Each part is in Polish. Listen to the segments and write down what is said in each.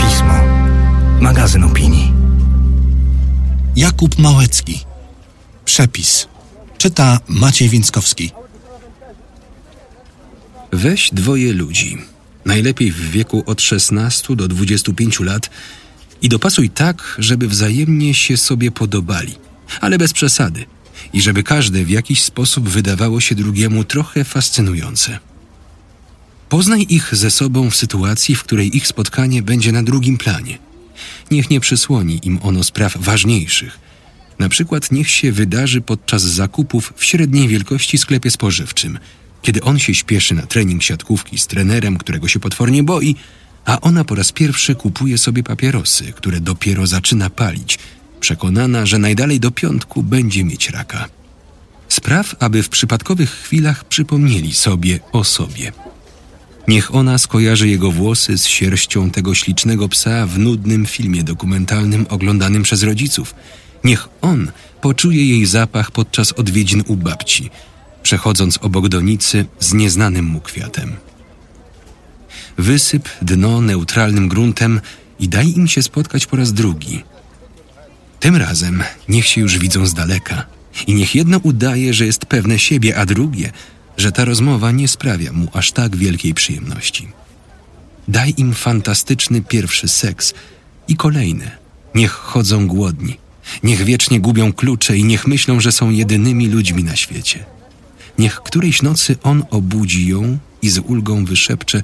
Pismo. Magazyn opinii. Jakub Małecki. Przepis. Czyta Maciej Więckowski. Weź dwoje ludzi, najlepiej w wieku od 16 do 25 lat, i dopasuj tak, żeby wzajemnie się sobie podobali, ale bez przesady, i żeby każde w jakiś sposób wydawało się drugiemu trochę fascynujące. Poznaj ich ze sobą w sytuacji, w której ich spotkanie będzie na drugim planie. Niech nie przysłoni im ono spraw ważniejszych. Na przykład niech się wydarzy podczas zakupów w średniej wielkości sklepie spożywczym, kiedy on się śpieszy na trening siatkówki z trenerem, którego się potwornie boi, a ona po raz pierwszy kupuje sobie papierosy, które dopiero zaczyna palić, przekonana, że najdalej do piątku będzie mieć raka. Spraw, aby w przypadkowych chwilach przypomnieli sobie o sobie. Niech ona skojarzy jego włosy z sierścią tego ślicznego psa w nudnym filmie dokumentalnym oglądanym przez rodziców. Niech on poczuje jej zapach podczas odwiedzin u babci, przechodząc obok donicy z nieznanym mu kwiatem. Wysyp dno neutralnym gruntem i daj im się spotkać po raz drugi. Tym razem niech się już widzą z daleka i niech jedno udaje, że jest pewne siebie, a drugie, że ta rozmowa nie sprawia mu aż tak wielkiej przyjemności. Daj im fantastyczny pierwszy seks i kolejny. Niech chodzą głodni, niech wiecznie gubią klucze i niech myślą, że są jedynymi ludźmi na świecie. Niech którejś nocy on obudzi ją i z ulgą wyszepcze,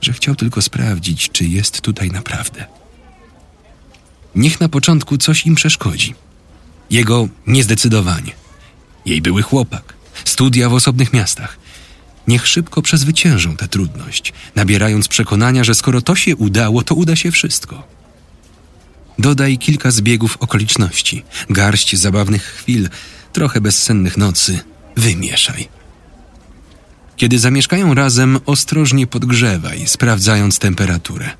że chciał tylko sprawdzić, czy jest tutaj naprawdę. Niech na początku coś im przeszkodzi. Jego niezdecydowanie, jej były chłopak, studia w osobnych miastach. Niech szybko przezwyciężą tę trudność, nabierając przekonania, że skoro to się udało, to uda się wszystko. Dodaj kilka zbiegów okoliczności, garść zabawnych chwil, trochę bezsennych nocy. Wymieszaj. Kiedy zamieszkają razem, ostrożnie podgrzewaj, sprawdzając temperaturę.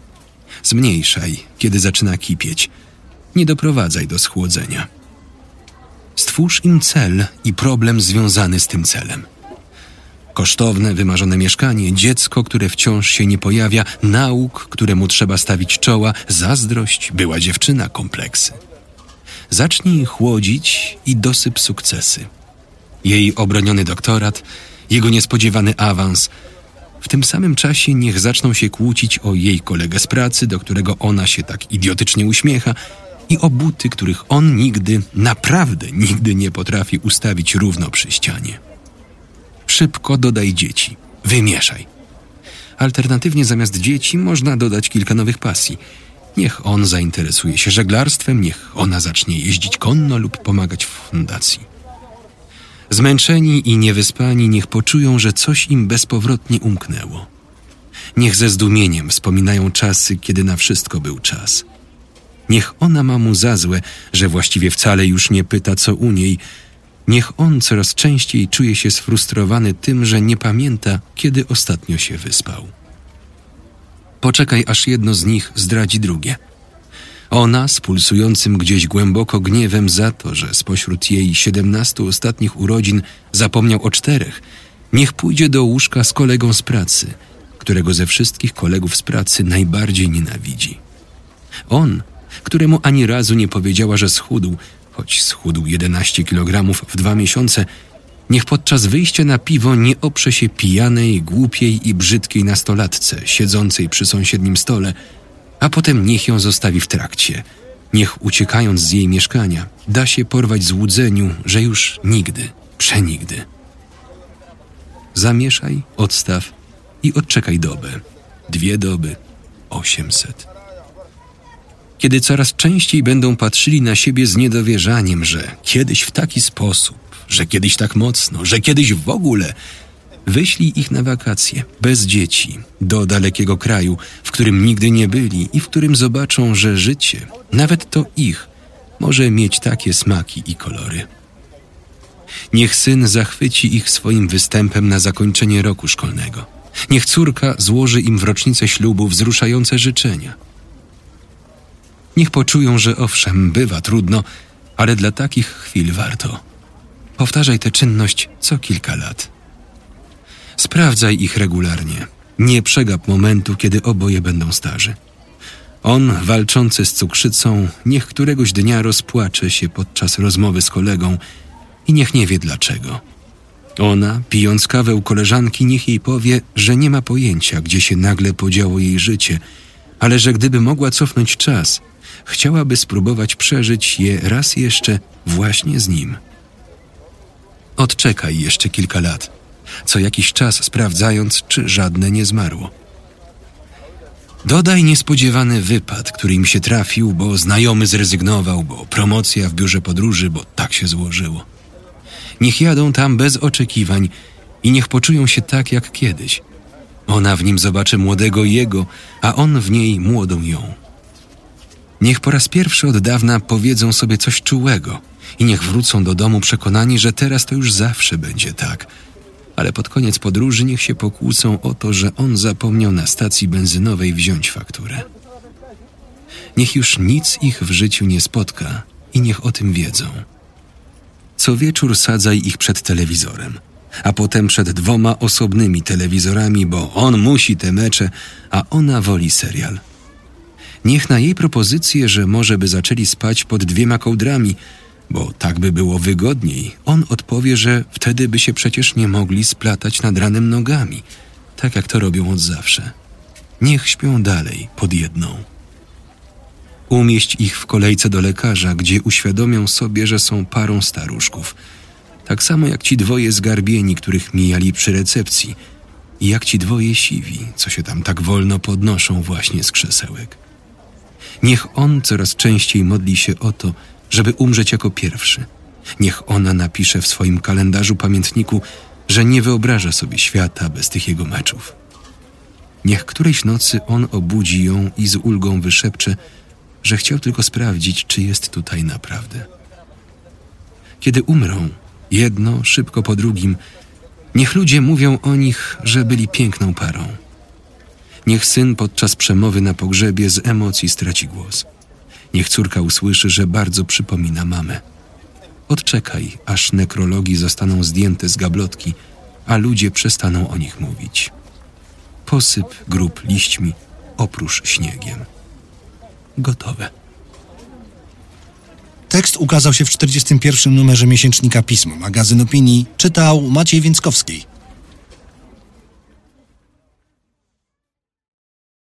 Zmniejszaj, kiedy zaczyna kipieć. Nie doprowadzaj do schłodzenia. Stwórz im cel i problem związany z tym celem. Kosztowne, wymarzone mieszkanie, dziecko, które wciąż się nie pojawia, nauk, któremu trzeba stawić czoła, zazdrość, była dziewczyna, kompleksy. Zacznij chłodzić i dosyp sukcesy. Jej obroniony doktorat, jego niespodziewany awans. W tym samym czasie niech zaczną się kłócić o jej kolegę z pracy, do którego ona się tak idiotycznie uśmiecha, i o buty, których on nigdy, naprawdę nigdy nie potrafi ustawić równo przy ścianie. Szybko dodaj dzieci, wymieszaj. Alternatywnie zamiast dzieci można dodać kilka nowych pasji. Niech on zainteresuje się żeglarstwem, niech ona zacznie jeździć konno lub pomagać w fundacji. Zmęczeni i niewyspani niech poczują, że coś im bezpowrotnie umknęło. Niech ze zdumieniem wspominają czasy, kiedy na wszystko był czas. Niech ona ma mu za złe, że właściwie wcale już nie pyta, co u niej. Niech on coraz częściej czuje się sfrustrowany tym, że nie pamięta, kiedy ostatnio się wyspał. Poczekaj, aż jedno z nich zdradzi drugie. Ona z pulsującym gdzieś głęboko gniewem za to, że spośród jej siedemnastu ostatnich urodzin zapomniał o czterech, niech pójdzie do łóżka z kolegą z pracy, którego ze wszystkich kolegów z pracy najbardziej nienawidzi. On, któremu ani razu nie powiedziała, że schudł, choć schudł 11 kg w dwa miesiące, niech podczas wyjścia na piwo nie oprze się pijanej, głupiej i brzydkiej nastolatce siedzącej przy sąsiednim stole, a potem niech ją zostawi w trakcie. Niech uciekając z jej mieszkania, da się porwać złudzeniu, że już nigdy, przenigdy. Zamieszaj, odstaw i odczekaj dobę. Dwie doby, osiemset. Kiedy coraz częściej będą patrzyli na siebie z niedowierzaniem, że kiedyś w taki sposób, że kiedyś tak mocno, że kiedyś w ogóle, Wyślij ich na wakacje, bez dzieci, do dalekiego kraju, w którym nigdy nie byli i w którym zobaczą, że życie, nawet to ich, może mieć takie smaki i kolory. Niech syn zachwyci ich swoim występem na zakończenie roku szkolnego. Niech córka złoży im w rocznicę ślubu wzruszające życzenia. Niech poczują, że owszem, bywa trudno, ale dla takich chwil warto. Powtarzaj tę czynność co kilka lat. Sprawdzaj ich regularnie. Nie przegap momentu, kiedy oboje będą starzy. On, walczący z cukrzycą, niech któregoś dnia rozpłacze się podczas rozmowy z kolegą i niech nie wie dlaczego. Ona, pijąc kawę u koleżanki, niech jej powie, że nie ma pojęcia, gdzie się nagle podziało jej życie, ale że gdyby mogła cofnąć czas, chciałaby spróbować przeżyć je raz jeszcze właśnie z nim. Odczekaj jeszcze kilka lat, co jakiś czas sprawdzając, czy żadne nie zmarło. Dodaj niespodziewany wypad, który im się trafił, bo znajomy zrezygnował, bo promocja w biurze podróży, bo tak się złożyło. Niech jadą tam bez oczekiwań i niech poczują się tak jak kiedyś. Ona w nim zobaczy młodego jego, a on w niej młodą ją. Niech po raz pierwszy od dawna powiedzą sobie coś czułego i niech wrócą do domu przekonani, że teraz to już zawsze będzie tak. Ale pod koniec podróży niech się pokłócą o to, że on zapomniał na stacji benzynowej wziąć fakturę. Niech już nic ich w życiu nie spotka i niech o tym wiedzą. Co wieczór sadzaj ich przed telewizorem, a potem przed dwoma osobnymi telewizorami, bo on musi te mecze, a ona woli serial. Niech na jej propozycję, że może by zaczęli spać pod dwiema kołdrami, bo tak by było wygodniej, on odpowie, że wtedy by się przecież nie mogli splatać nad ranem nogami, tak jak to robią od zawsze. Niech śpią dalej pod jedną. Umieść ich w kolejce do lekarza, gdzie uświadomią sobie, że są parą staruszków. Tak samo jak ci dwoje zgarbieni, których mijali przy recepcji, i jak ci dwoje siwi, co się tam tak wolno podnoszą właśnie z krzesełek. Niech on coraz częściej modli się o to, żeby umrzeć jako pierwszy. Niech ona napisze w swoim kalendarzu pamiętniku, że nie wyobraża sobie świata bez tych jego meczów. Niech którejś nocy on obudzi ją i z ulgą wyszepcze, że chciał tylko sprawdzić, czy jest tutaj naprawdę. Kiedy umrą, jedno szybko po drugim, niech ludzie mówią o nich, że byli piękną parą. Niech syn podczas przemowy na pogrzebie z emocji straci głos. Niech córka usłyszy, że bardzo przypomina mamę. Odczekaj, aż nekrologi zostaną zdjęte z gablotki, a ludzie przestaną o nich mówić. Posyp grób liśćmi, oprócz śniegiem. Gotowe. Tekst ukazał się w 41. numerze miesięcznika Pismo, magazyn opinii, czytał Maciej Więckowski.